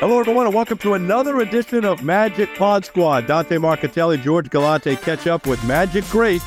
Hello, everyone, and welcome to another edition of Magic Pod Squad. Dante Marchitelli, George Galante catch up with Magic great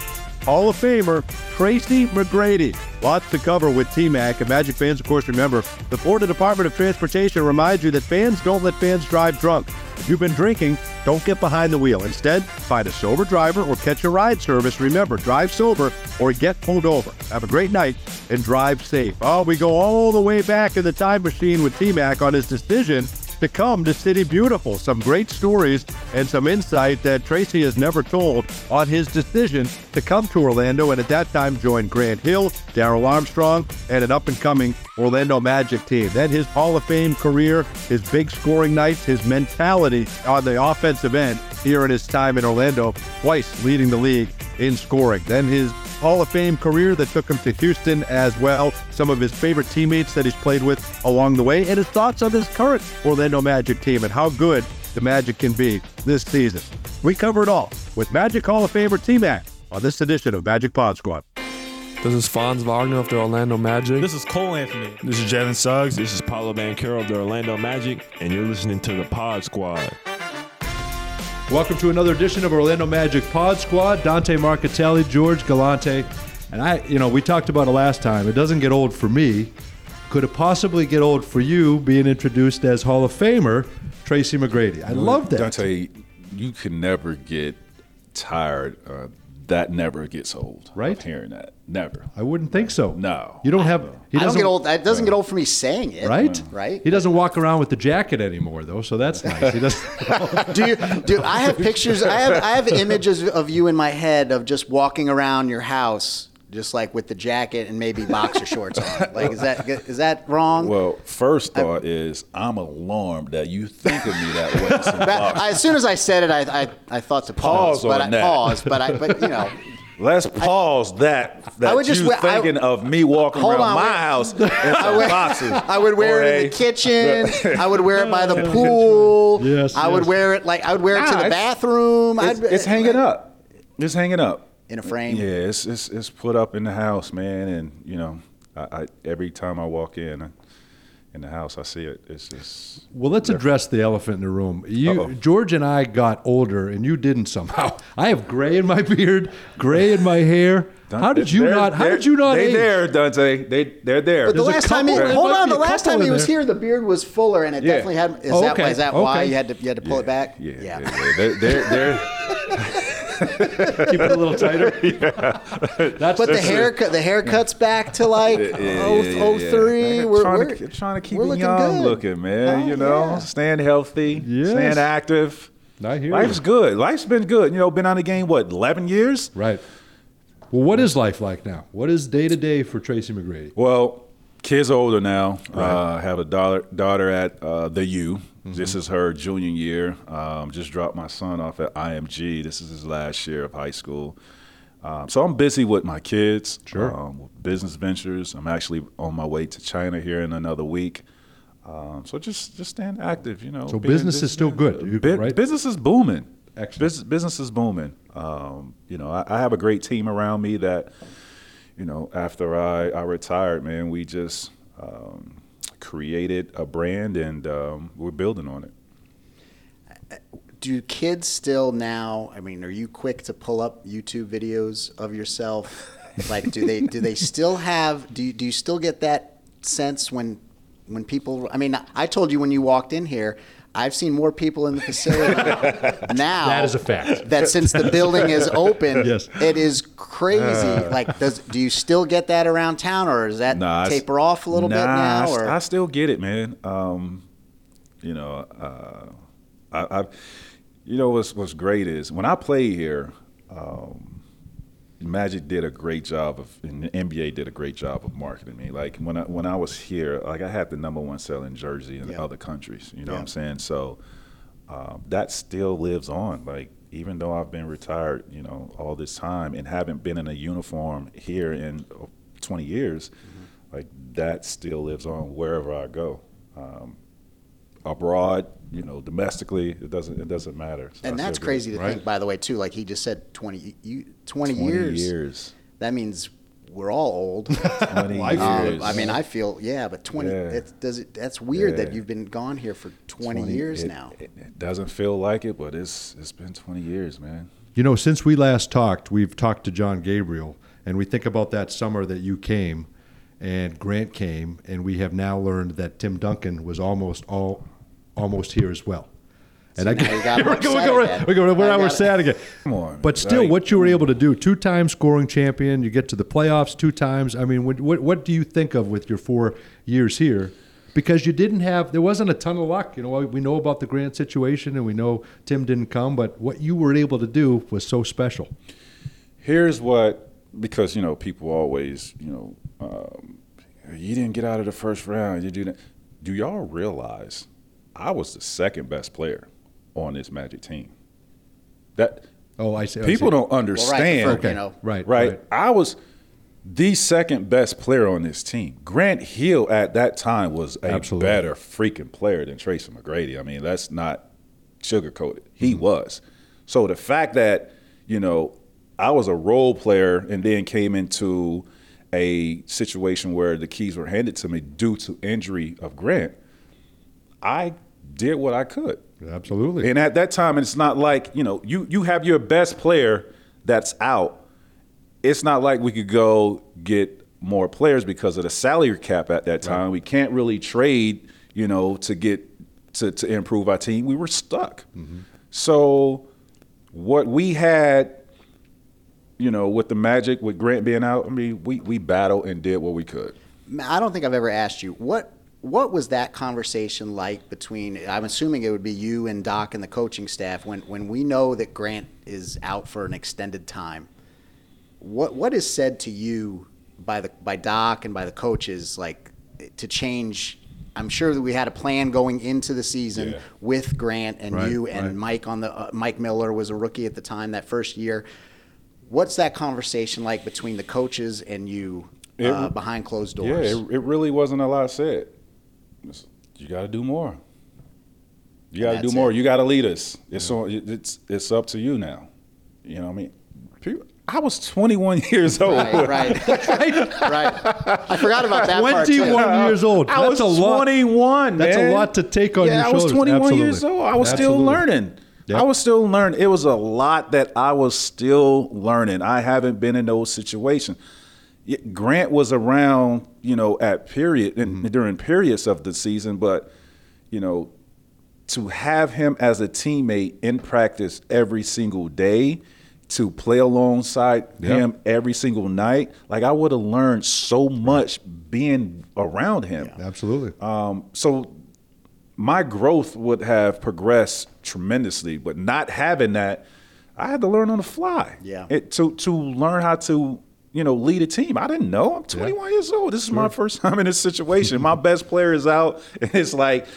Hall of Famer Tracy McGrady. Lots to cover with T-Mac, and Magic fans, of course, remember, the Florida Department of Transportation reminds you that fans don't let fans drive drunk. If you've been drinking, don't get behind the wheel. Instead, find a sober driver or catch a ride service. Remember, drive sober or get pulled over. Have a great night and drive safe. Oh, we go all the way back in the time machine with T-Mac on his decision to come to City Beautiful. Some great stories and some insight that Tracy has never told on his decision to come to Orlando and at that time join Grant Hill, Darrell Armstrong, and an up and coming Orlando Magic team. Then his Hall of Fame career, his big scoring nights, his mentality on the offensive end here in his time in Orlando, twice leading the league in scoring. Then his Hall of Fame career that took him to Houston as well. Some of his favorite teammates that he's played with along the way, and his thoughts on his current Orlando Magic team and how good the Magic can be this season. We cover it all with Magic Hall of Famer T Mac on this edition of Magic Pod Squad. This is Franz Wagner of the Orlando Magic. This is Cole Anthony. This is Jalen Suggs. This is Paolo Banchero of the Orlando Magic, and you're listening to the Pod Squad. Welcome to another edition of Orlando Magic Pod Squad. Dante Marchitelli, George Galante. And I, you know, we talked about it last time. It doesn't get old for me. Could it possibly get old for you being introduced as Hall of Famer Tracy McGrady? I love that. Dante, you can never get tired. Uh, that never gets old. Right? of Hearing that. Never. I wouldn't think so. No. You don't have. He I don't doesn't get old. It doesn't get old for me saying it. Right? Right. He doesn't walk around with the jacket anymore, though, so that's nice. He doesn't. do you? Do I have pictures? I have. I have images of you in my head of just walking around your house, just like with the jacket and maybe boxer shorts on. Like, is that is that wrong? Well, first thought is I'm alarmed that you think of me that way. That- I, as soon as I said it, I I, I thought to pause, Pause but on I that. paused. But I but you know. Let's pause that. That would just you wear- I- thinking of me walking around on, my wait. house in I some would, boxers. I would wear or it in a- the kitchen. I would wear it by the pool. Yes, I would wear it like I would wear it to the bathroom. It's, I'd- it's hanging up. It's hanging up. In a frame. Yeah, it's, it's it's put up in the house, man, and you know, I, I every time I walk in, uh, in the house, I see it. It's just Well, let's address the elephant in the room. You, Uh-oh. George and I got older, and you didn't somehow. I have gray in my beard, gray in my hair. How did you They're- not? How did you not They age? there, Dante. They they're there. But the There's last time, he, hold on, the last time he was there. here, the beard was fuller, and it Yeah. definitely had. Is Oh, that okay, is that why you had to you had to pull it back? Yeah, yeah, yeah. They're, they're, they're, Keep it a little tighter. That's But the haircut, the haircut's back to like yeah, yeah, oh yeah, oh yeah. three. We're, trying, we're, to, trying to keep we're it looking young good. looking, man. Oh, you know, yeah. staying healthy, Yes. staying active. I hear Life's you. good. Life's been good. You know, been on the game what eleven years. Right. Well, what is life like now? What is day to day for Tracy McGrady? Well, kids older now. Uh, have a daughter daughter at uh, the U. Mm-hmm. This is her junior year. Um, just dropped my son off at IMG. This is his last year of high school. Um, so I'm busy with my kids. Sure. Um, with business ventures. I'm actually on my way to China here in another week. Um, so just just staying active, you know. So business is still good, you- right? Business is booming. Business, business is booming. Um, you know, I, I have a great team around me that, you know, after I, I retired, man, we just um, created a brand and um, we're building on it. Do kids still now? I mean, are you quick to pull up YouTube videos of yourself? Like, do they do they still have? Do you, do you still get that sense when when people? I mean, I told you when you walked in here. I've seen more people in the facility now. That is a fact. That since the building is open, Yes. it is crazy. like, does do you still get that around town, or does that Nah, taper off a little bit now? Or I, still get it, man. Um, you know, uh, I, I, you know what's what's great is when I play here. Um, Magic did a great job of, and the NBA did a great job of marketing me. Like when I when I was here, like I had the number one selling jersey in Yeah. other countries. You know Yeah. what I'm saying? So um, that still lives on. Like even though I've been retired, you know, all this time and haven't been in a uniform here in uh, 20 years, like that still lives on wherever I go. Um, abroad, you know, domestically, it doesn't it doesn't matter. So and that's still do it. crazy to think, by the way, too. Like he just said, twenty you twenty, 20 years. years. That means we're all old. 20 Um, years. I mean, I feel yeah, but twenty. Yeah. It, does it? That's weird that you've been gone here for twenty, years it- now. It, it doesn't feel like it, but it's it's been 20 years, man. You know, since we last talked, we've talked to John Gabriel, and we think about that summer that you came and Grant came, and we have now learned that Tim Duncan was almost all almost here as well. And So now you got we're, upset going, again. we're, going, we're, I we're got it. sad again. Come on, But still, like- what you were able to do, two-time scoring champion, you get to the playoffs two times. I mean, what, what, what do you think of with your four years here? Because you didn't have, there wasn't a ton of luck. You know, we know about the Grant situation, and we know Tim didn't come, but what you were able to do was so special. Here's what, because you know, people always, you know, um, you didn't get out of the first round. You didn't. Do y'all realize I was the second best player on this Magic team? That Oh, I see. I people see. don't Well, right, understand. for- Okay, you know, right, right? I was the second best player on this team. Grant Hill at that time was a Absolutely. better freaking player than Tracy McGrady. I mean, that's not sugarcoated. He mm-hmm. was. So the fact that, you know, I was a role player and then came into a situation where the keys were handed to me due to injury of Grant, I did what I could. Absolutely. And at that time, it's not like, you know, you, you have your best player that's out. It's not like we could go get more players because of the salary cap at that time. We can't really trade, you know, to get to, to improve our team. We were stuck. Mm-hmm. So what we had, you know, with the Magic, with Grant being out, I mean, we, we battled and did what we could. I don't think I've ever asked you what what was that conversation like between I'm assuming it would be you and Doc and the coaching staff when when we know that Grant is out for an extended time. What what is said to you by the by Doc and by the coaches like to change I'm sure that we had a plan going into the season Yeah. with Grant and Right, you and right. Mike on the uh, Mike Miller was a rookie at the time that first year. What's that conversation like between the coaches and you It- uh, behind closed doors? Yeah, it, it really wasn't a lot said. It's- You got to do more. You got to do more. it. You got to lead us. It's on. It's it's up to you now. You know what I mean? People, I was 21 years old. Right, right, right. I forgot about that part 21 years old. I That's was a lot. 21. That's a lot to take on yeah, your I was 21 Absolutely. years old. I was still learning. Yep. I was still learning. It was a lot that I was still learning. I haven't been in those situations. Grant was around, you know, at period and Mm-hmm. during periods of the season, but you know, to have him as a teammate in practice every single day, to play alongside Yep. him every single night, like I would have learned so much being around him. Absolutely. Um, so my growth would have progressed tremendously, but not having that, I had to learn on the fly. Yeah. It, to to learn how to you know lead a team. I didn't know. I'm 21 years old. This is my first time in this situation. my best player is out, and it's like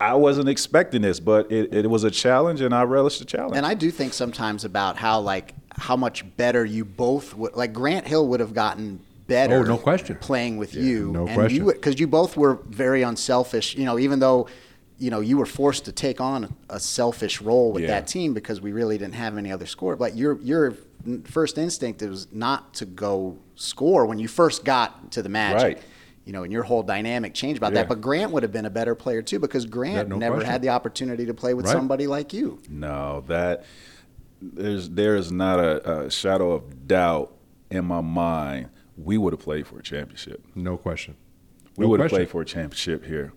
I wasn't expecting this, but it, it was a challenge, and I relished the challenge. And I do think sometimes about how like how much better you both would like Grant Hill would have gotten better. Oh, no question. Playing with you, no and question. you because you both were very unselfish. You know, even though you know you were forced to take on a selfish role with Yeah. that team because we really didn't have any other score. But your your first instinct was not to go score when you first got to the Magic. Right. You know, and your whole dynamic changed about Yeah. that. But Grant would have been a better player too because Grant no never question. had the opportunity to play with Right. somebody like you. No, that there's there is not a, a shadow of doubt in my mind. We would have played for a championship. No question. We No would have played for a championship here.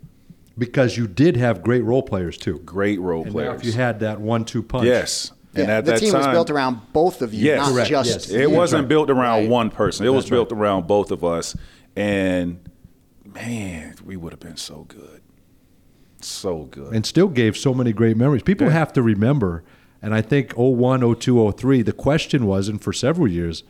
Because you did have great role players too. Great role And players. if you had that one-two punch. yes, and Yeah, at the that team time, was built around both of you, Yes. not Correct, just yes. It wasn't built around Right. one person. It was That's built around both of us, and man, we would have been so good, so good. and still gave so many great memories. People Yeah. have to remember, and I think 01, 02, 03, the question was, and for several years,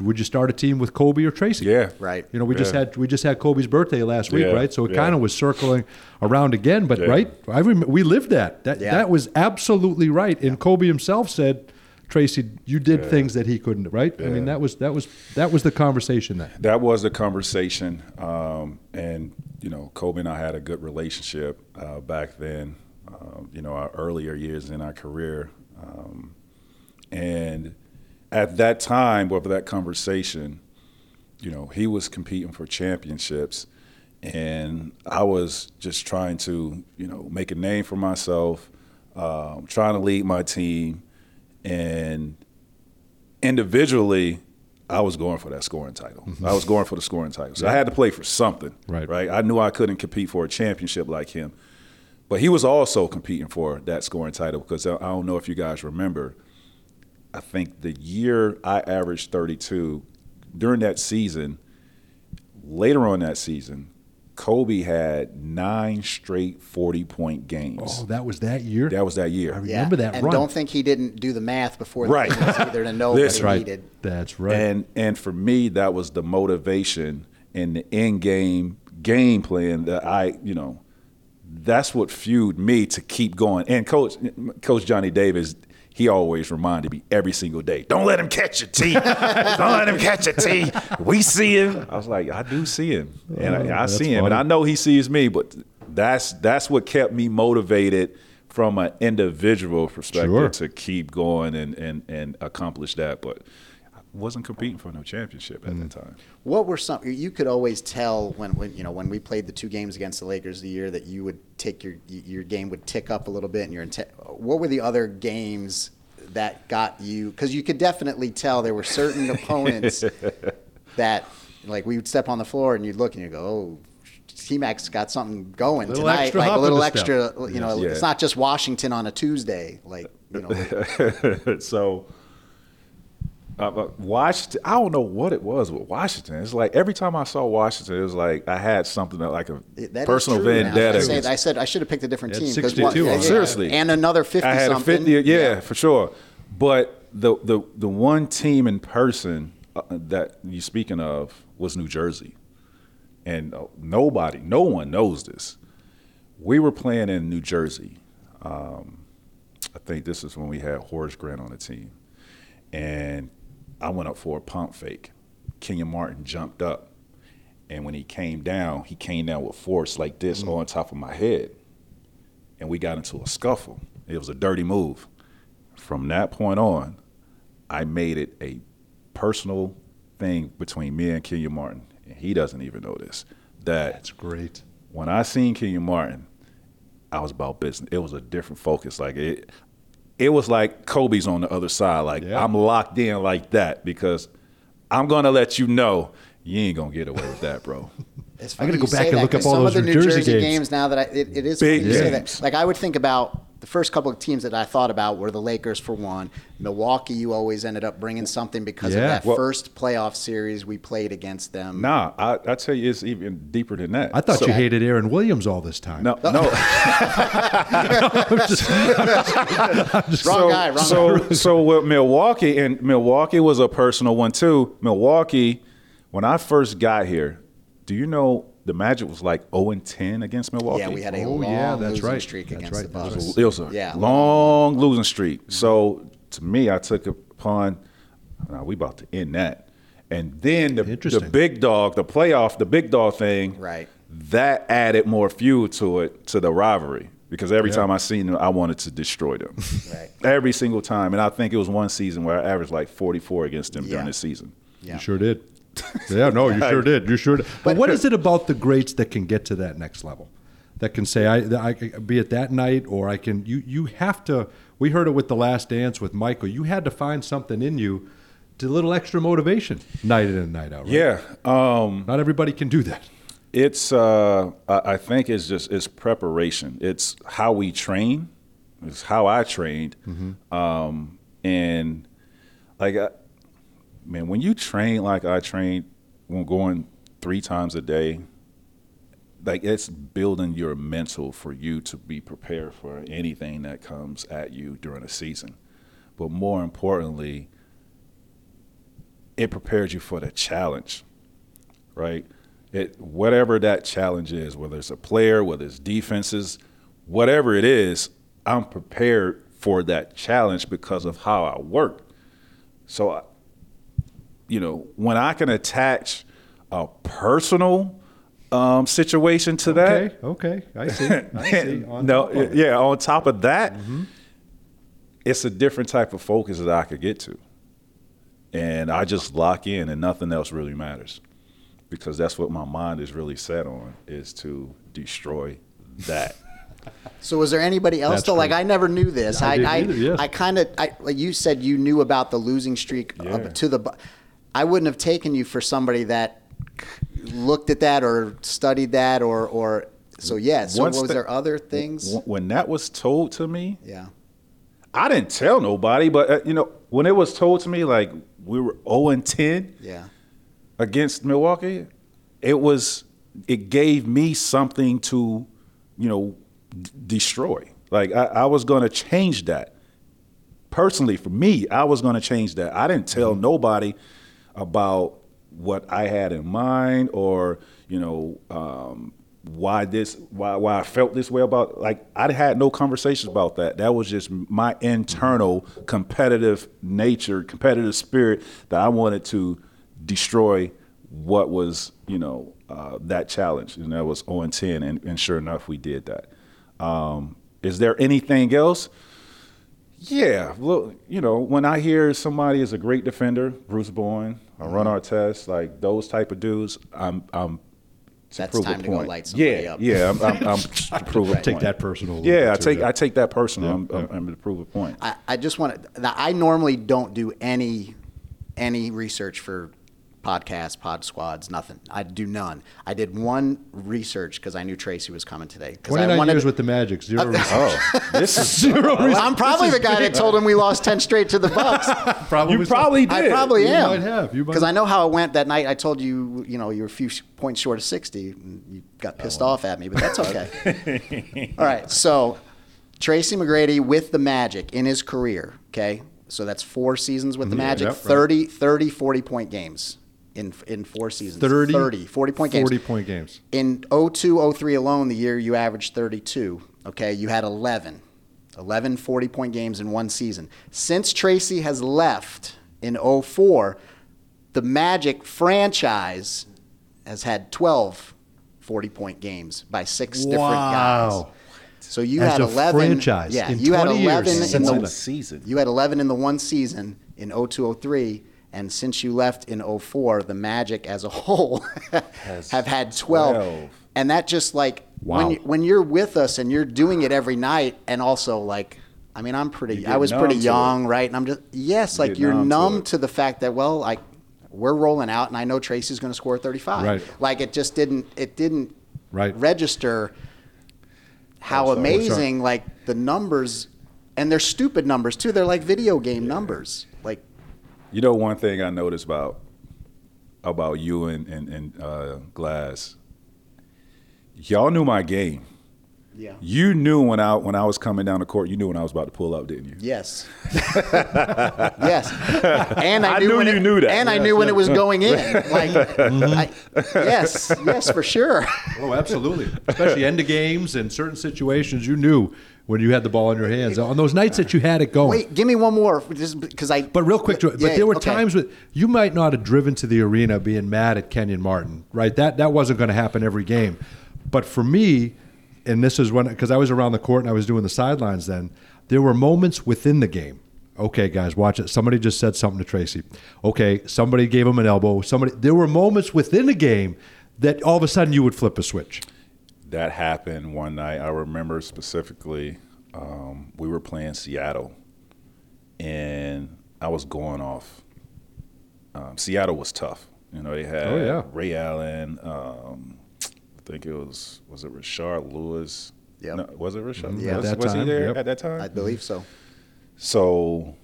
would you start a team with Kobe or Tracy? yeah, Right. You know, we just had we just had Kobe's birthday last week, Yeah, right? So it yeah. kind of was circling around again, but Yeah. right? I rem- we lived that. That Yeah. that was absolutely right. And Kobe himself said, "Tracy, you did things that he couldn't." Right? I mean, that was that was that was the conversation then. that was the conversation. Um, and you know, Kobe and I had a good relationship uh, back then. Um, you know, our earlier years in our career, um, and at that time, with that conversation, you know, he was competing for championships, and I was just trying to, you know, make a name for myself, um, trying to lead my team, and individually, I was going for that scoring title. I was going for the scoring title. So I had to play for something. Right. Right. I knew I couldn't compete for a championship like him. But he was also competing for that scoring title because I don't know if you guys remember. I think the year I averaged 32 during that season, later on that season, Kobe had nine straight 40 point games. Oh, that was that year. that was that year. I Yeah. remember that and run. don't think he didn't do the math before Right. the either to know what That's he right. needed. That's right. And and for me, that was the motivation and the end game game plan that I, you know, that's what fueled me to keep going. And coach Coach Johnny Davis, he always reminded me every single day, don't let him catch your T. don't let him catch your T. We see him. I was like, I do see him. And I, I see him. And. I know he sees me, but that's that's what kept me motivated from an individual perspective Sure. to keep going and, and, and accomplish that. But wasn't competing for no championship at Mm. that time. What were some? You could always tell when, when you know when we played the two games against the Lakers the year that you would take your your game would tick up a little bit, and your inte- what were the other games that got you? Because you could definitely tell there were certain opponents that like we would step on the floor and you'd look and you go, oh. T-Mac's got something going Little tonight, extra like a little extra. step. You know, Yes. it's not just Washington on a Tuesday. Like you know, so uh, Washington, I don't know what it was with Washington. It's like every time I saw Washington, it was like I had something that like a That is personal vendetta. I said, I said I should have picked a different team team. 'cause 62 one- Seriously. and another fifty. I had a something. 50, yeah, for sure. But the the the one team in person uh, that you're speaking of was New Jersey, and uh, nobody, no one knows this. We were playing in New Jersey. Um, I think this is when we had Horace Grant on the team, and I went up for a pump fake. Kenyon Martin jumped up, and when he came down, he came down with force like this mm. on top of my head and we got into a scuffle. It was a dirty move. From that point on, I made it a personal thing between me and Kenyon Martin, and he doesn't even know this. That That's great. when I seen Kenyon Martin, I was about business. It was a different focus. Like it, it was like Kobe's on the other side. Like Yeah. I'm locked in like that because I'm gonna let you know you ain't gonna get away with that, bro. It's I gotta go back and that, look up 'cause all some those of the New New Jersey Jersey, games. games. Now that I, it, it is Big funny you say games. that. Like I would think about the first couple of teams that I thought about were the Lakers for one. Milwaukee, you always ended up bringing something because Yeah. of that Well- first playoff series we played against them. nah, I, I tell you, it's even deeper than that. I thought So- you hated Aaron Williams all this time. No, no. wrong so, guy, wrong so, guy. so with Milwaukee, and Milwaukee was a personal one too. Milwaukee, when I first got here, do you know the Magic was like 0 and 10 against Milwaukee? Yeah, we had a Oh, long yeah, that's losing right. streak That's against right. the That Bucks. was It was a Yeah. long losing streak. So to me, I took upon, nah, we about to end that. And then the, the big dog, the playoff, the big dog thing, Right. that added more fuel to it, to the rivalry. Because every Yeah. time I seen them, I wanted to destroy them. Right. Every single time. And I think it was one season where I averaged like 44 against them Yeah. during the season. Yeah. You sure did. Yeah, no, you sure did. You sure did. But what is it about the greats that can get to that next level? That can say, I, I be at that night, or I can. You, you have to. We heard it with the Last Dance with Michael. You had to find something in you, to a little extra motivation, night in and night out. Right? Yeah. Um, Not everybody can do that. It's uh, I think it's just it's preparation. It's how we train. It's how I trained, um, and like, I, man, when you train like I trained, when going three times a day, like it's building your mental for you to be prepared for anything that comes at you during a season. But more importantly, it prepares you for the challenge, right? It whatever that challenge is, whether it's a player, whether it's defenses, whatever it is, I'm prepared for that challenge because of how I work. So, you know, when I can attach a personal um, situation to that, Okay, okay, I see. I see. On no, it. yeah. On top of that, it's a different type of focus that I could get to, and I just lock in, and nothing else really matters, because that's what my mind is really set on is to destroy that. So was there anybody else That's though? Like. I never knew this. I I I, either, yes. I kind of I like you said you knew about the losing streak Yeah. up to the. I wouldn't have taken you for somebody that looked at that or studied that or or so yeah. So Once was the- there other things? When that was told to me, Yeah. I didn't tell nobody, but uh, you know, when it was told to me, like we were zero and ten Yeah. against Milwaukee, it was it gave me something to, you know, d- destroy. Like I, I was going to change that. Personally, for me, I was going to change that. I didn't tell nobody about what I had in mind or you know um, why this why why I felt this way about like I had no conversations about that. That was just my internal competitive nature, competitive spirit that I wanted to destroy what was you know uh, that challenge, and that was 0 and 10, and, and sure enough, we did that. Um, is there anything else? Yeah, look, you know, when I hear somebody is a great defender, Bruce Bowen, I Ron Artest, like those type of dudes, I'm, I'm. to That's prove a time to go light somebody yeah, up. Yeah, I'm, I'm, I'm to prove a Take that personal Yeah, I bit too, take. I take that personal. I'm, Yeah, I'm, I'm to prove a point. I, I just want to. I normally don't do any any research for podcasts, pod squads, nothing. I do none. I did one research because I knew Tracy was coming today. I 29 wanted years to- with the Magic, zero. Oh, research. oh, this is zero research. I'm probably the guy that told him we lost ten straight to the Bucks. probably you so. probably I probably You am. might have. You Because I know how it went that night. I told you, you know, you were a few points short of 60. And you got pissed oh, off at me, but that's okay. All right. So, Tracy McGrady with the Magic in his career, okay? So that's four seasons with the mm-hmm. Magic, yep, right. 30, 30, 40 point games in in four seasons. 30, 30 40 point games. 40 point games. In 02, 03 alone, the year you averaged 32, okay, you had 11. 11 40 point games in one season. Since Tracy has left in 04, the Magic franchise has had 12 40 point games by six different guys. Wow. So you As had a 11 franchise Yeah, in you had 20 years 11 in since the. One season. you had 11 in the one season in 02 03 and since you left in 04 the Magic as a whole have had 12. 12. And that just like Wow. when you, when you're with us and you're doing it every night and also like I mean I'm pretty You I was pretty to young, right? And I'm just yes, like you're numb to numb it. to the fact that well like we're rolling out and I know Tracy's going to score 35. Right. Like it just didn't it didn't Right. register how amazing like the numbers and they're stupid numbers too they're like video game numbers like You know, one thing I noticed about about you and and, and uh, Glass, y'all knew my game. yeah You knew when I when I was coming down the court. You knew when I was about to pull up, didn't you? yes yes and i, I knew, knew when you it, knew that. and i knew when it was going in like I, yes yes for sure Oh, absolutely. Especially end of games and certain situations, you knew when you had the ball in your hands. On those nights that you had it going. wait give me one more just because i But real quick, but Yeah, there were okay. times with you might not have driven to the arena being mad at Kenyon Martin, right? That that wasn't going to happen every game. But for me, and this is when because I was around the court and I was doing the sidelines then, there were moments within the game. Okay, guys, watch it. Somebody just said something to Tracy. Okay, somebody gave him an elbow. Somebody. There were moments within the game that all of a sudden you would flip a switch. That happened one night. I remember specifically. Um, we were playing Seattle, and I was going off. Um, Seattle was tough. You know, they had Oh, yeah. Ray Allen. Um, I think it was was it Rashard Lewis. Yeah, No, was it Rashard? Yeah. At Was, that was he there yep. at that time? i believe so So,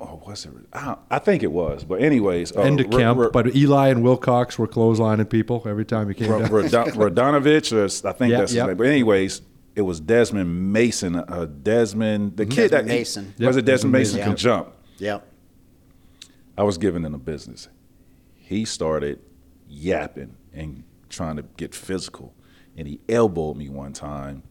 oh, was it? I, I think it was. But anyways, uh, End of Ra- Kemp, Ra- but Eli and Wilcox were clotheslining people every time he came Ra- down. Radon- Radonovich, or I think Yeah, that's his name. But anyways, it was Desmond Mason. Uh, Desmond, the kid Desmond that Mason. was Yep, it Desmond Desmond Mason Mason. can jump. yep I was giving him the business. He started yapping and trying to get physical, and he elbowed me one time.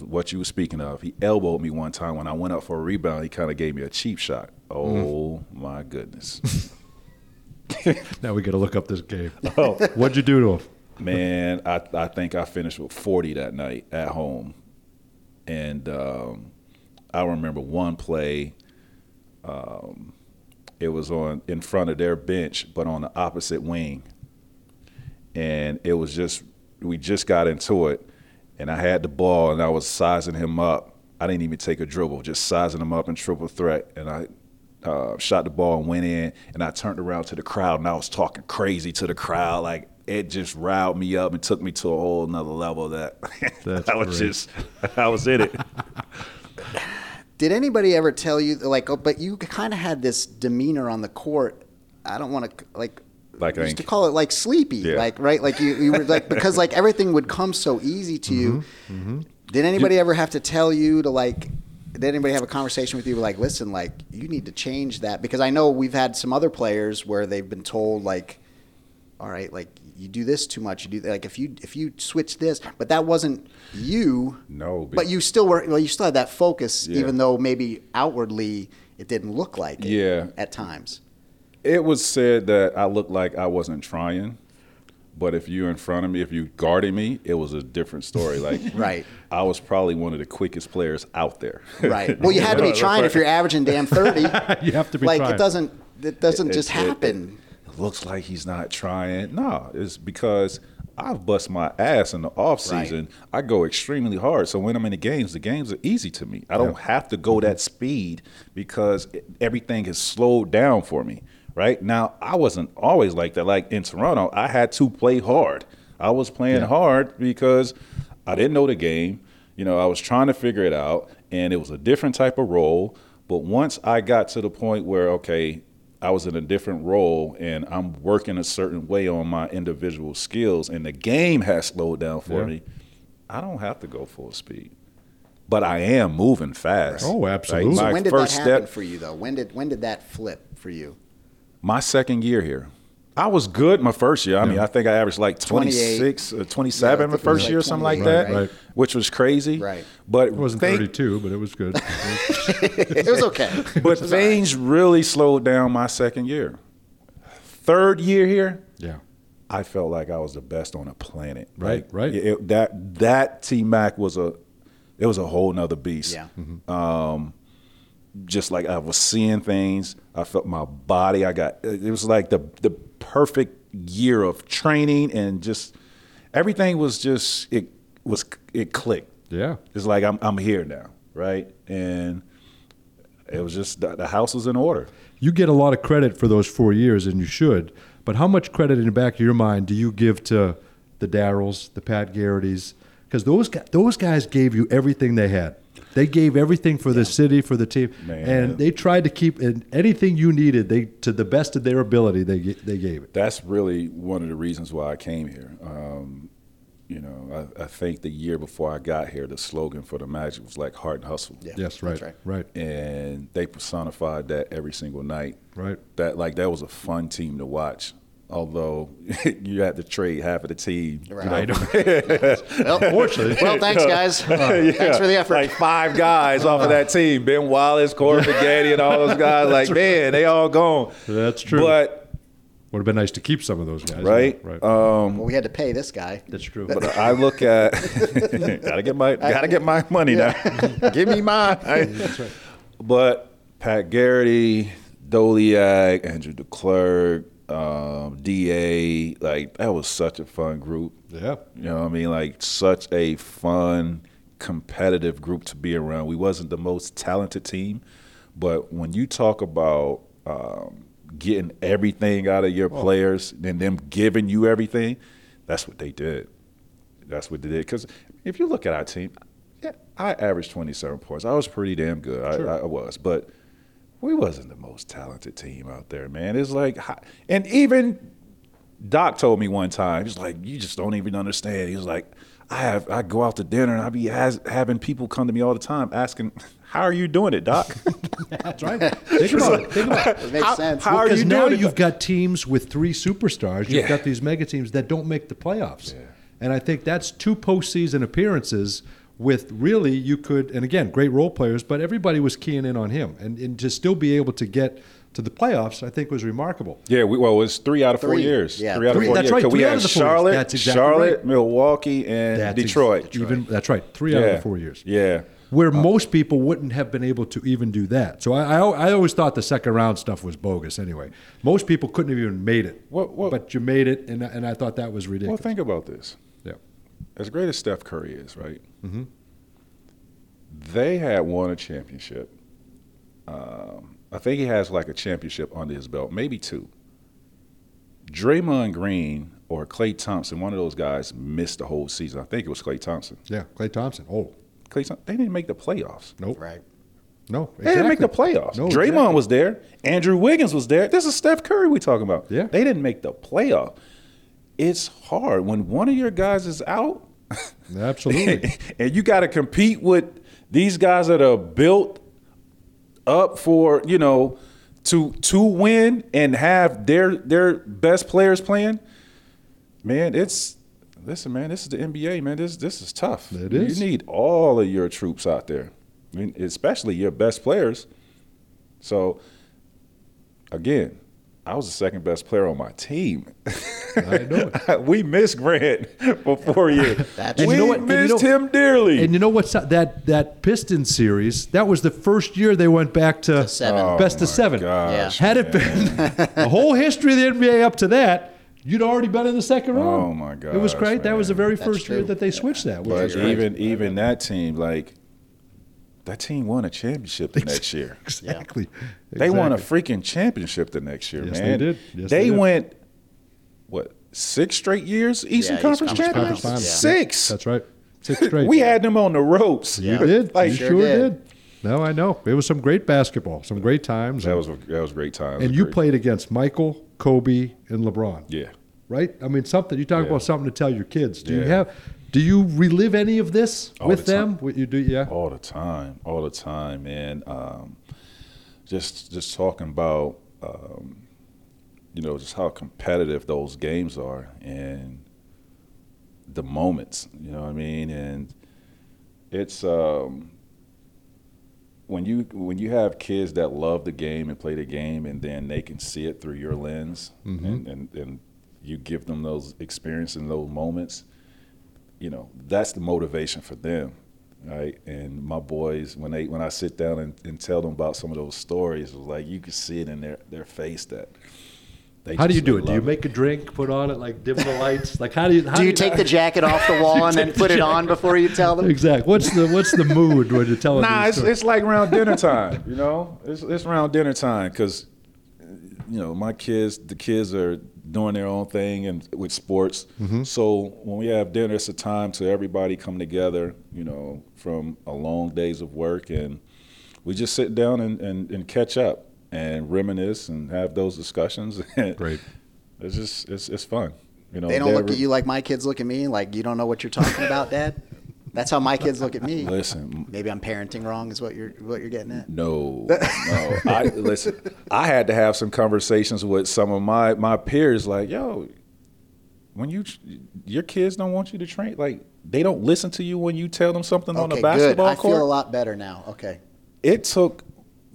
What you were speaking of. He elbowed me one time when I went up for a rebound. He kind of gave me a cheap shot. Oh my goodness. Now we got to look up this game. Oh. What'd you do to him? Man, I, I think I finished with 40 that night at home. And um, I remember one play. Um, it was on in front of their bench, but on the opposite wing. And it was just we just got into it, and I had the ball and I was sizing him up. I didn't even take a dribble, just sizing him up in triple threat, and I uh, shot the ball and went in. And I turned around to the crowd and I was talking crazy to the crowd, like it just riled me up and took me to a whole nother level. That That's I was great. just I was in it. Did anybody ever tell you like? Oh, but you kind of had this demeanor on the court. I don't want to like. Like I used to call it like sleepy, Yeah. like right, like you, you were like because like everything would come so easy to you. Mm-hmm, Did anybody ever have to tell you to like? Did anybody have a conversation with you like, listen, like you need to change that? Because I know we've had some other players where they've been told like, all right, like you do this too much. You do like if you if you switch this, but that wasn't you. No, but you still were. Well, you still had that focus, Yeah. even though maybe outwardly it didn't look like it. Yeah. At times. It was said that I looked like I wasn't trying, but if you're in front of me, if you guarded me, it was a different story. Like, Right. I was probably one of the quickest players out there. Right. Well, you had to be trying if you're averaging damn thirty. You have to be like trying. it doesn't. It doesn't It- just it- it- happen. It looks like he's not trying. No, it's because I've bust my ass in the off season. I go extremely hard. So when I'm in the games, the games are easy to me. I don't have to go that mm-hmm. speed because it- everything has slowed down for me. Right now, I wasn't always like that. Like in Toronto, I had to play hard. I was playing hard because I didn't know the game. You know, I was trying to figure it out, and it was a different type of role. But once I got to the point where, okay, I was in a different role and I'm working a certain way on my individual skills, and the game has slowed down for Yeah. me, I don't have to go full speed. But I am moving fast. Oh, absolutely. So when did that happen step, for you though? When did when did that flip for you? My second year here. I was good my first year. I mean, I think I averaged like 28. 26 or 27 I my think it first like year, or something like 28, that, right? Right. which was crazy. Right. But It wasn't think- 32, but it was good. It was okay. But things really slowed down my second year. Third year here, yeah. I felt like I was the best on the planet. Right, Like, right. it- that that T Mac was a it was a whole nother beast. Yeah. Um, just like I was seeing things, I felt my body. I got it was like the the perfect year of training and just everything was just it was it clicked. Yeah. It's like I'm I'm here now, right? And it was just the, the house was in order. You get a lot of credit for those four years, and you should. But how much credit in the back of your mind do you give to the Darrells, the Pat Garrity's? Because those those guys gave you everything they had. They gave everything for the city, for the team, Man. and they tried to keep and anything you needed. They to the best of their ability, they they gave it. That's really one of the reasons why I came here. Um, you know, I, I think the year before I got here, the slogan for the Magic was like "Heart and Hustle." Yeah. Yes, right, That's right. right, and they personified that every single night. Right. That like that was a fun team to watch. Although you had to trade half of the team. you Right. know, Well, well, thanks guys. Thanks for the effort. Like five guys off of that team: Ben Wallace, Corey Spaghetti, and all those guys. Like man, they all gone. That's true. But Would have been nice to keep some of those guys, right, Right. Um, well, we had to pay this guy. That's true. But I look at gotta get my gotta get my money now. Give me mine. That's right. But Pat Garrity, Doleac, Andrew DeClercq, um, Da, like that was such a fun group. yeah, You know what I mean? Like such a fun, competitive group to be around. We wasn't the most talented team, but when you talk about um, getting everything out of your players and them giving you everything, that's what they did. That's what they did. Because if you look at our team, yeah, I averaged 27 points. I was pretty damn good. I, I was, but we wasn't the most talented team out there, man. It's like, and even Doc told me one time, he's like, you just don't even understand. He was like, I have, I go out to dinner and I be has, having people come to me all the time asking, how are you doing it, Doc? that's right. Think about it. Think about it. It makes how, sense. How are Because you now doing it? you've got teams with three superstars. You've Yeah. got these mega teams that don't make the playoffs. And I think that's two postseason appearances with really you could and again great role players, but everybody was keying in on him, and, and to still be able to get to the playoffs, I think was remarkable. Yeah, we, well, it was three out of four Three, years. yeah. three out of Three- four that's years. right, 'Cause we out had of the four years. Charlotte, That's exactly Charlotte, right. Milwaukee, and That's ex- Detroit. even that's right, three out of the four years. Yeah. Where uh, most people wouldn't have been able to even do that. So I, I, I always thought the second round stuff was bogus. Anyway, most people couldn't have even made it. What- what- but you made it, and and I thought that was ridiculous. Well, think about this. Yeah. As great as Steph Curry is, right? Mm-hmm. They had won a championship. Um, I think he has like a championship under his belt, maybe two. Draymond Green or Klay Thompson, one of those guys, missed the whole season. I think it was Klay Thompson. Yeah, Klay Thompson. Oh, Klay Thompson, they didn't make the playoffs. nope. Right. No, They didn't make the playoffs. No, Draymond exactly. was there. Andrew Wiggins was there. This is Steph Curry we talking about. Yeah. They didn't make the playoff. It's hard when one of your guys is out. Absolutely. and you got to compete with these guys that are built up for you know to to win and have their their best players playing. Man, it's listen, man. This is the NBA, man. This this is tough. It is. You need all of your troops out there, I mean, especially your best players. So, again, I was the second best player on my team. I know we missed Grant for four years. That's we you know what- and you missed know- him dearly. And you know what's that that Piston series? That was the first year they went back to, seven. best Oh, of seven. gosh, Had it been the whole history of the NBA up to that, you'd already been in the second round. Oh, my god! It was gosh, great. That was the very That's first year that they switched that. Which But was great. even even that team, like that team won a championship the next year. exactly. They won a freaking championship the next year, Yes, they man. did. Yes, they they did. went what six straight years Eastern Yeah, East Conference Conference champions. Finals. Six. That's right. Six straight. We had them on the ropes. You did. Like you Sure sure did. did. No, I know. It was some great basketball, some great times. that was that was great times. and you played against Michael, Kobe, and LeBron. Yeah. right? I mean, something you talk Yeah. about something to tell your kids. Do you have? Do you relive any of this All with the them? What you do? Yeah. all the time, all the time, man. Um, just just talking about um, you know just how competitive those games are and the moments. You know what I mean? And it's um, when you when you have kids that love the game and play the game, and then they can see it through your lens, and, and and you give them those experiences and those moments you know that's the motivation for them right and my boys when they when i sit down and, and tell them about some of those stories it was like you can see it in their their face that they How do you do it? Do you love make a drink, put on it, like dim the lights? Like how do you? How Do you take the jacket off the wall and then put it on before you tell them? Exactly. What's the What's the mood when you tell them? Nah, it's, stories? it's like around dinner time, you know. It's it's around dinner time because, you know, my kids, the kids are doing their own thing and with sports. Mm-hmm. So when we have dinner, it's a time to everybody come together, you know, from a long days of work, and we just sit down and, and, and catch up and reminisce and have those discussions. Great. It's just it's it's fun, you know. They don't look re- at you like my kids look at me, like you don't know what you're talking about, Dad. That's how my kids look at me. Listen, Maybe I'm parenting wrong, is what you're what you're getting at. No, no. I listen. I had to have some conversations with some of my my peers. Like, yo, when you your kids don't want you to train, like they don't listen to you when you tell them something on the basketball good. I court. feel a lot better now. Okay. it took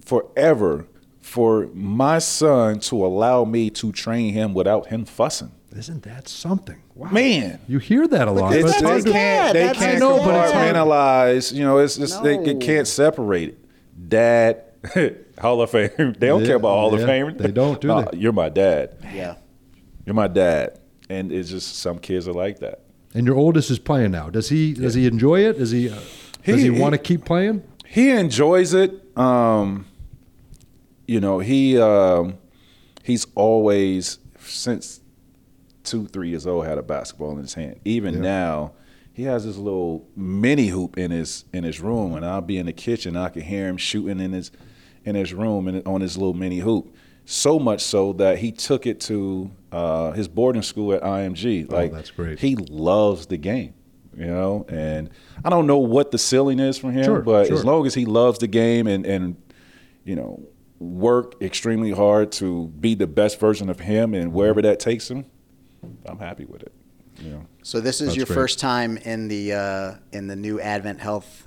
forever for my son to allow me to train him without him fussing. Isn't that something? Wow. Man, You hear that a lot. it's, but that's they can't, they That's- can't I know, but it's hard. compartmentalize. You know, it's just they, they No. can't separate it. Dad, Hall of Fame. They don't Yeah, care about Hall yeah, of Fame. they don't, do Nah, they? You're my dad. Yeah. You're my dad. And it's just some kids are like that. And your oldest is playing now. Does he Does he enjoy it? Does he uh, Does he, He- want to keep playing? He enjoys it. Um, you know, he um, he's always since two, three years old had a basketball in his hand. Even Yeah. now, he has this little mini hoop in his in his room, and I'll be in the kitchen. I can hear him shooting in his in his room and on his little mini hoop. So much so that he took it to uh, his boarding school at IMG. Like Oh, that's great. He loves the game, you know. And I don't know what the ceiling is for him, Sure, but sure. as long as he loves the game and and you know work extremely hard to be the best version of him and wherever that takes him, I'm happy with it. You know. So this is That's your great. first time in the uh, in the new Advent Health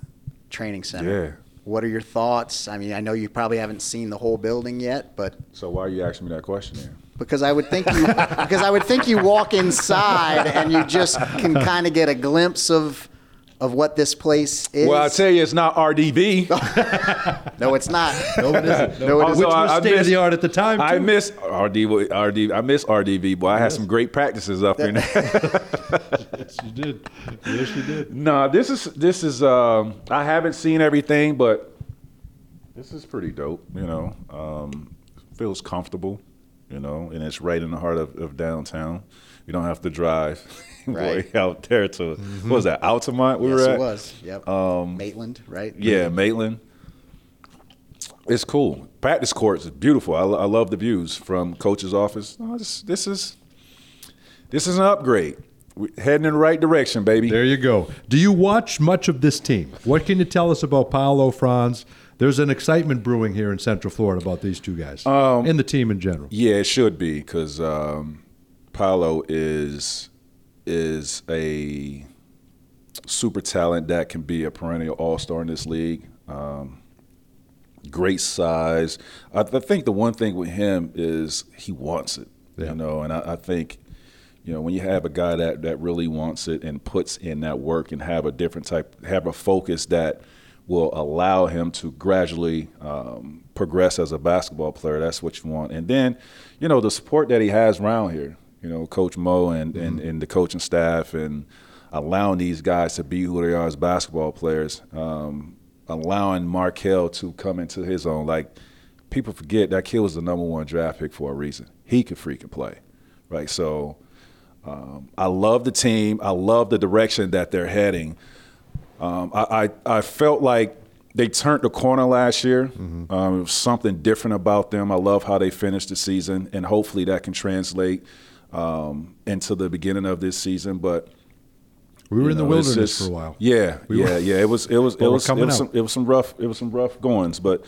Training Center. Yeah. What are your thoughts? I mean, I know you probably haven't seen the whole building yet, but So why are you asking me that question then? because I would think you because I would think you walk inside and you just can kind of get a glimpse of of what this place is. Well, I tell you, it's not RDV. no, it's not. No, it isn't. No, it isn't. Which so I- was I state-of-the-art at the time. I miss RD, RD. I miss RDV. boy. I had some great practices up in there. Yes, you did. Yes, you did. no, this is this is. Um, I haven't seen everything, but this is pretty dope. You know, um, feels comfortable. You know, and it's right in the heart of, of downtown. You don't have to drive Right. way out there to what was that Altamont? We yes, were at. Yes, it was. Yep. Um, Maitland, right? Yeah, Maitland. It's cool. Practice courts is beautiful. I, I love the views from coach's office. No, this, this is this is an upgrade. we heading in the right direction, baby. There you go. Do you watch much of this team? What can you tell us about Paolo Franz? There's an excitement brewing here in Central Florida about these two guys Um, and the team in general. Yeah, it should be because um, Paolo is is a super talent that can be a perennial All Star in this league. Um, great size. I, I think the one thing with him is he wants it. Yeah. You know, and I, I think you know when you have a guy that that really wants it and puts in that work and have a different type, have a focus that will allow him to gradually um, progress as a basketball player. That's what you want. And then, you know, the support that he has around here. You know, Coach Mo and, and, and the coaching staff and allowing these guys to be who they are as basketball players. Um, allowing Markelle to come into his own. Like people forget that kid was the number one draft pick for a reason. He could freaking play, right? So um, I love the team. I love the direction that they're heading. Um, I, I I felt like they turned the corner last year. Um, it was something different about them. I love how they finished the season, and hopefully that can translate um, into the beginning of this season. But We were you in the know, it's wilderness just- for a while. Yeah, We yeah, were- yeah. It was it was it was, it coming was some it was some rough it was some rough goings, but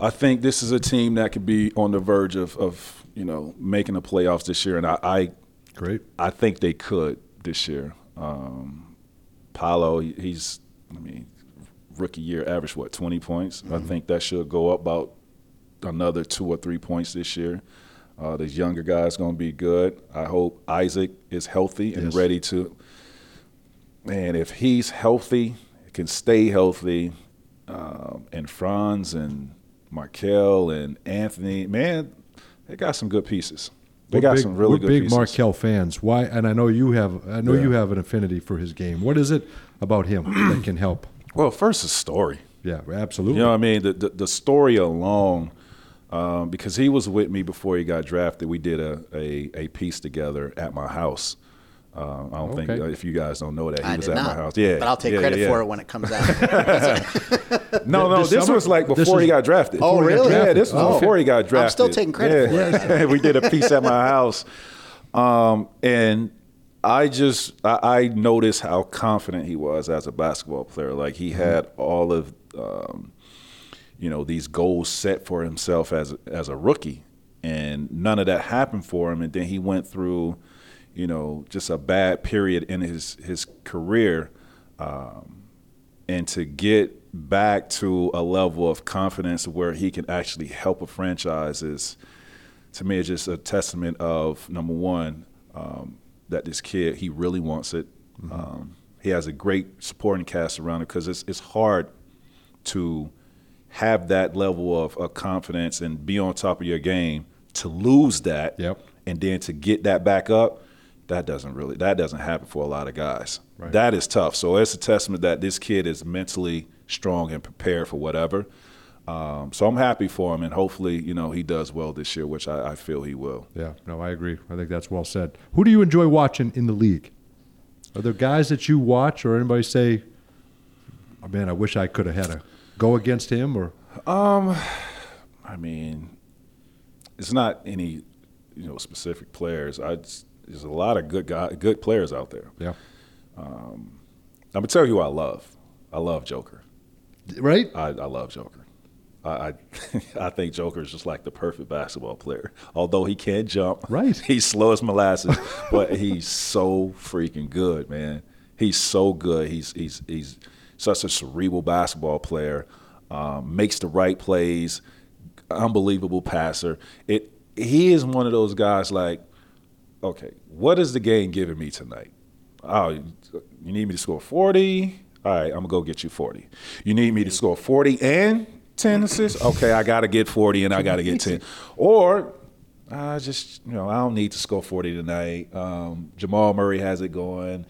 I think this is a team that could be on the verge of, of you know making the playoffs this year, and I, I Great. I think they could this year. Um, Paolo, he's I mean rookie year average what twenty points. I think that should go up about another two or three points this year. Uh, this younger guy's going to be good. I hope Isaac is healthy and Yes. ready to. Man, if he's healthy, can stay healthy, um, and Franz and Markelle and Anthony, man, they got some good pieces. They We're got big, some really good big pieces. Markelle fans. Why? And I know you have. I know Yeah. you have an affinity for his game. What is it about him that can help? Well, first the story. Yeah, absolutely. You know what I mean? The the, the story alone, um, because he was with me before he got drafted. We did a a, a piece together at my house. Uh, I don't think Okay. uh, if you guys don't know that he I was did at not. my house. Yeah, but I'll take yeah, credit yeah. for it when it comes out. No, no, This this, summer? was like before is- he got drafted. Oh, Before he really? Yeah, this was Oh, before okay. he got drafted. I'm still taking credit yeah. for it. we did a piece at my house, um, and I just I, I noticed how confident he was as a basketball player. Like he had all of um, you know these goals set for himself as as a rookie, and none of that happened for him. And then he went through, you know, just a bad period in his his career, um, and to get back to a level of confidence where he can actually help a franchise is, to me, it's just a testament of number one um, that this kid he really wants it. Um, he has a great supporting cast around him because it's it's hard to have that level of, of confidence and be on top of your game to lose that Yep. and then to get that back up that doesn't really that doesn't happen for a lot of guys Right. that is tough so it's a testament that this kid is mentally strong and prepared for whatever um, so i'm happy for him and hopefully you know he does well this year which i, I feel he will Yeah, no, I agree. I think that's well said. Who do you enjoy watching in the league? Are there guys that you watch, or anybody say, oh, "Man, I wish I could have had a go against him"? Or um, I mean, it's not any, you know, specific players. I just, there's a lot of good guy, good players out there. yeah, um, I'm gonna tell you who I love. I love Joker. right? I, I love Joker. I, I I think Joker is just like the perfect basketball player. Although he can't jump, Right. He's slow as molasses, but he's so freaking good, man. He's so good. He's he's he's such a cerebral basketball player. um, makes the right plays, unbelievable passer. It he is one of those guys like, okay, what is the game giving me tonight? Oh, you need me to score 40? All right, I'm gonna go get you 40. You need me to score 40 and 10 assists? Okay, I gotta get 40 and I gotta get 10. Or I just, you know, I don't need to score 40 tonight. Um, Jamal Murray has it going.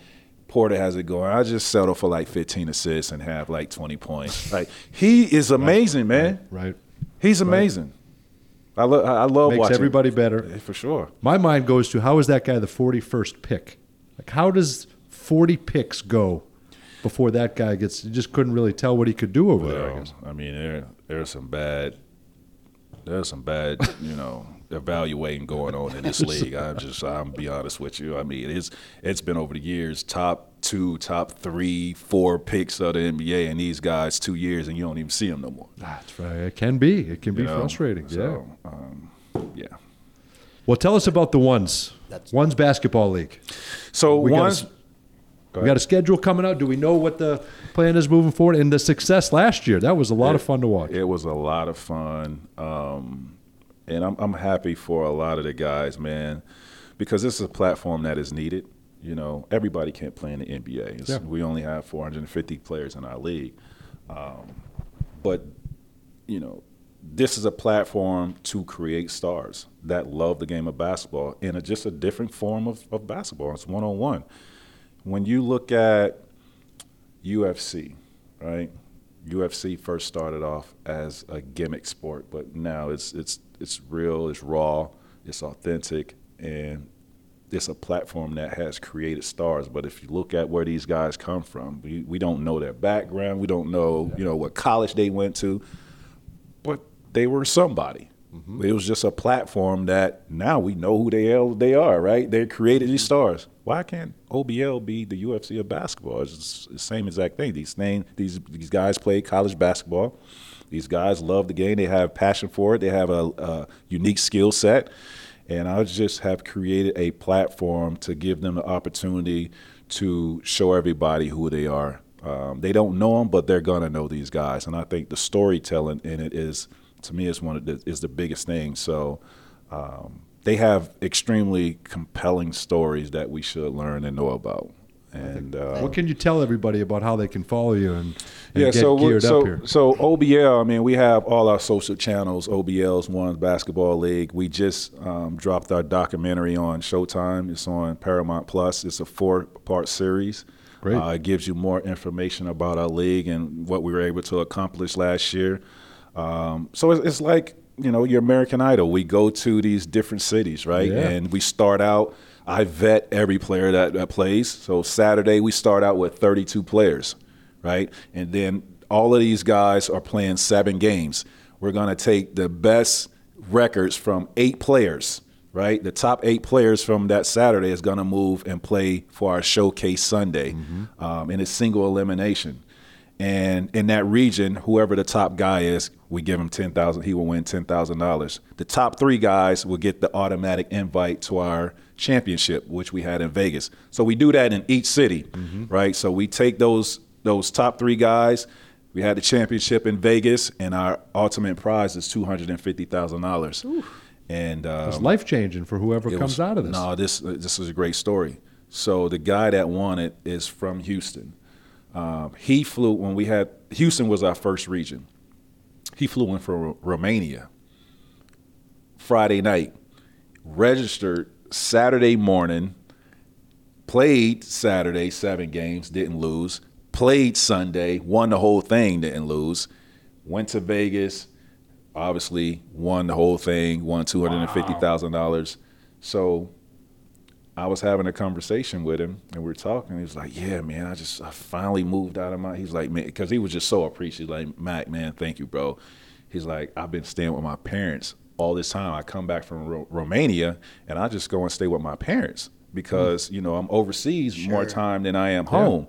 Porter has it going. I just settle for like 15 assists and have like 20 points. Like he is amazing, man. Right. He's amazing. I love. I love Makes watching everybody better. Yeah, for sure. My mind goes to how is that guy the 41st pick? Like, how does 40 picks go before that guy gets? You just couldn't really tell what he could do over there. I guess. I mean, there there's some bad. There's some bad, you know, evaluating going on in this league. I'm just, I'm be honest with you. I mean, it's it's been over the years top two, top three, four picks of the NBA, and these guys two years, and you don't even see them no more. That's right. It can be. It can be know? frustrating. yeah. Um, yeah. Well, tell us about the ones. That's- ones basketball league. So We got a once We got a schedule coming out. Do we know what the plan is moving forward? And the success last year, that was a lot of fun to watch. It was a lot of fun, um, and I'm I'm happy for a lot of the guys, man, because this is a platform that is needed. You know, everybody can't play in the NBA. Yeah. We only have 450 players in our league, um, but you know, this is a platform to create stars that love the game of basketball in a, just a different form of, of basketball. It's one on one. When you look at UFC, right? UFC first started off as a gimmick sport, but now it's it's it's real, it's raw, it's authentic, and it's a platform that has created stars. But if you look at where these guys come from, we, we don't know their background, we don't know you know what college they went to, but they were somebody. Mm-hmm. It was just a platform that now we know who they are, they are, right? They created these mm-hmm. stars. Why can't OBL be the UFC of basketball? It's the same exact thing. These name, these these guys play college basketball. These guys love the game. They have passion for it. They have a, a unique skill set, and I just have created a platform to give them the opportunity to show everybody who they are. Um, they don't know them, but they're gonna know these guys, and I think the storytelling in it is, to me, is one of the is the biggest thing. So. Um, they have extremely compelling stories that we should learn and know about. And uh, What can you tell everybody about how they can follow you and, and yeah, get so geared so up here? so OBL. I mean, we have all our social channels. OBL's one basketball league. We just um, dropped our documentary on Showtime. It's on Paramount Plus. It's a four-part series. Great. Uh, it gives you more information about our league and what we were able to accomplish last year. Um, so it's, it's like you know your American Idol. We go to these different cities, right? Yeah. And we start out. I vet every player that, that plays. So Saturday we start out with 32 players, right? And then all of these guys are playing seven games. We're going to take the best records from eight players, right? The top eight players from that Saturday is going to move and play for our showcase Sunday, um, and it's single elimination. And in that region, whoever the top guy is, we give him ten thousand. He will win ten thousand dollars. The top three guys will get the automatic invite to our championship, which we had in Vegas. So we do that in each city, right? So we take those those top three guys. We had the championship in Vegas, and our ultimate prize is two hundred and fifty thousand dollars. And um, It's life changing for whoever comes was- out of this. No, this this is a great story. So the guy that won it is from Houston. Um, he flew when we had Houston was our first region. He flew in from Ro- Romania Friday night, registered Saturday morning, played Saturday seven games, didn't lose. Played Sunday, won the whole thing, didn't lose. Went to Vegas, obviously won the whole thing, won two hundred and fifty thousand dollars. So I was having a conversation with him, and we were talking. He was like, "Yeah, man, I just I finally moved out of my." He's like, "Man," because he was just so appreciative. Like, Mac, man, thank you, bro. He's like, "I've been staying with my parents all this time. I come back from Ro- Romania, and I just go and stay with my parents because you know I'm overseas more time than I am home."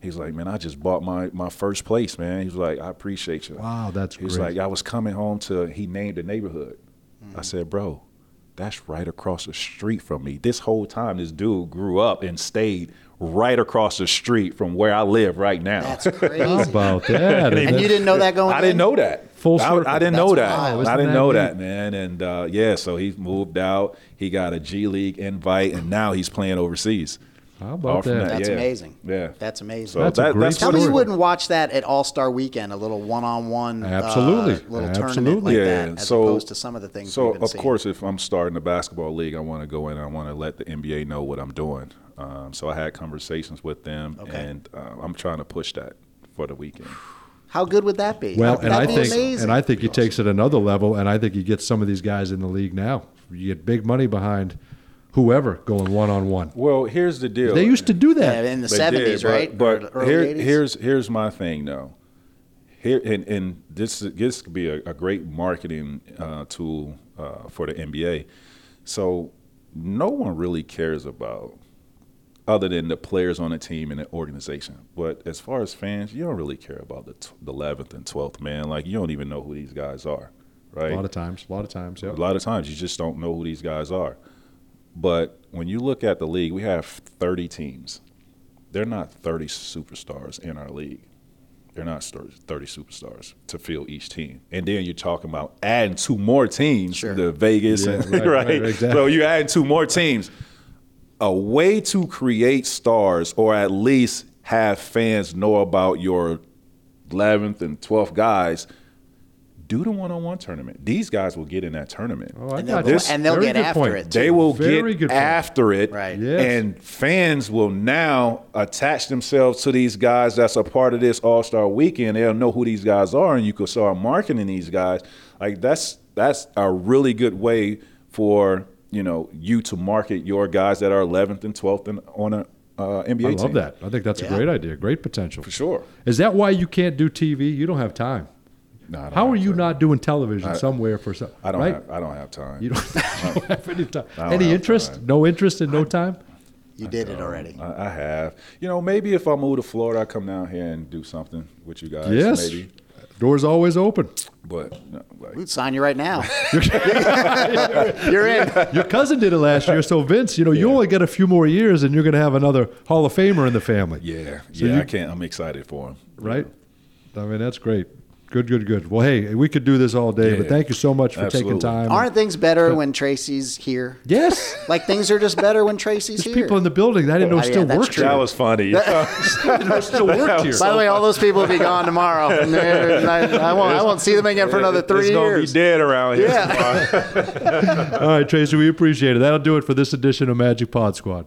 He's like, "Man, I just bought my my first place, man." He's like, "I appreciate you." Wow, that's He's great. like, I was coming home to. He named the neighborhood. I mm-hmm. said, "Bro, that's right across the street from me. This whole time, this dude grew up and stayed right across the street from where I live right now. That's How crazy. about that? and you didn't know that going on? I in? didn't know that. Full I, circle. I didn't That's know that. wild. I didn't that know neat? that, man. And uh, yeah, so he moved out. He got a G League invite, and now he's playing overseas. How about from that? That's yeah. amazing. Yeah, That's amazing. So That's a great that's Tell what me you wouldn't watch that at All Star Weekend, a little one-on-one, Absolutely. uh, little Absolutely. tournament like yeah. that, as so, opposed to some of the things. So we've been of seeing. course, if I'm starting a basketball league, I want to go in. and I want to let the NBA know what I'm doing. Um, so I had conversations with them, Okay. and uh, I'm trying to push that for the weekend. how good would that be? Well, That'd and I be think amazing. and I think he takes it another level, and I think he gets some of these guys in the league now. You get big money behind whoever going one on one. Well, here's the deal. They used to do yeah, that. in the seventies, right? But, but here, here's here's my thing though. Here and, and this this could be a, a great marketing uh, tool uh, for the NBA. So no one really cares about other than the players on the team and the organization. But as far as fans, you don't really care about the t- the eleventh and twelfth man. Like you don't even know who these guys are, right? A lot of times. A lot of times. Yeah. A lot of times you just don't know who these guys are. But when you look at the league, we have 30 teams. They're not 30 superstars in our league. They're not 30 superstars to fill each team. And then you're talking about adding two more teams, Sure. the Vegas, Yeah, and, right, right? right, exactly. So you add two more teams. A way to create stars or at least have fans know about your 11th and 12th guys – do the one-on-one tournament. These guys will get in that tournament. Oh, I And they'll got go- you. and they'll Very get good after point. it. They will Very get good point. after it, Right. Yes. and fans will now attach themselves to these guys that's a part of this All Star Weekend. They'll know who these guys are, and you can start marketing these guys. Like that's that's a really good way for you know you to market your guys that are 11th and 12th and on a uh, NBA I team. love that. I think that's Yeah. a great idea. Great potential. for sure. Is that why you can't do TV? You don't have time. No, How are you time. not doing television somewhere for some? I don't right? have I don't have time. You don't, you don't have any time. Any interest? time. No interest and no time. you did it already. I, I have. You know, maybe if I move to Florida, I come down here and do something with you guys. Yes. Maybe. Doors always open. But no, like, We'd sign you right now. You're in. Your cousin did it last year, so Vince, you know, you only get a few more years, and you're going to have another Hall of Famer in the family. yeah, So yeah, you- I can't. I'm excited for him. right? I mean, that's great. Good, good, good. Well, hey, we could do this all day, but thank you so much for taking time. Aren't things better when Tracy's here? yes, Like things are just better when Tracy's there's here. people in the building. I didn't know Oh, still that's worked here. That was funny. still worked here. By the way, all those people will be gone tomorrow. And I, I won't. I won't see them again for another three it's gonna years. be dead around here. Yeah. All right, Tracy, we appreciate it. That'll do it for this edition of Magic Pod Squad.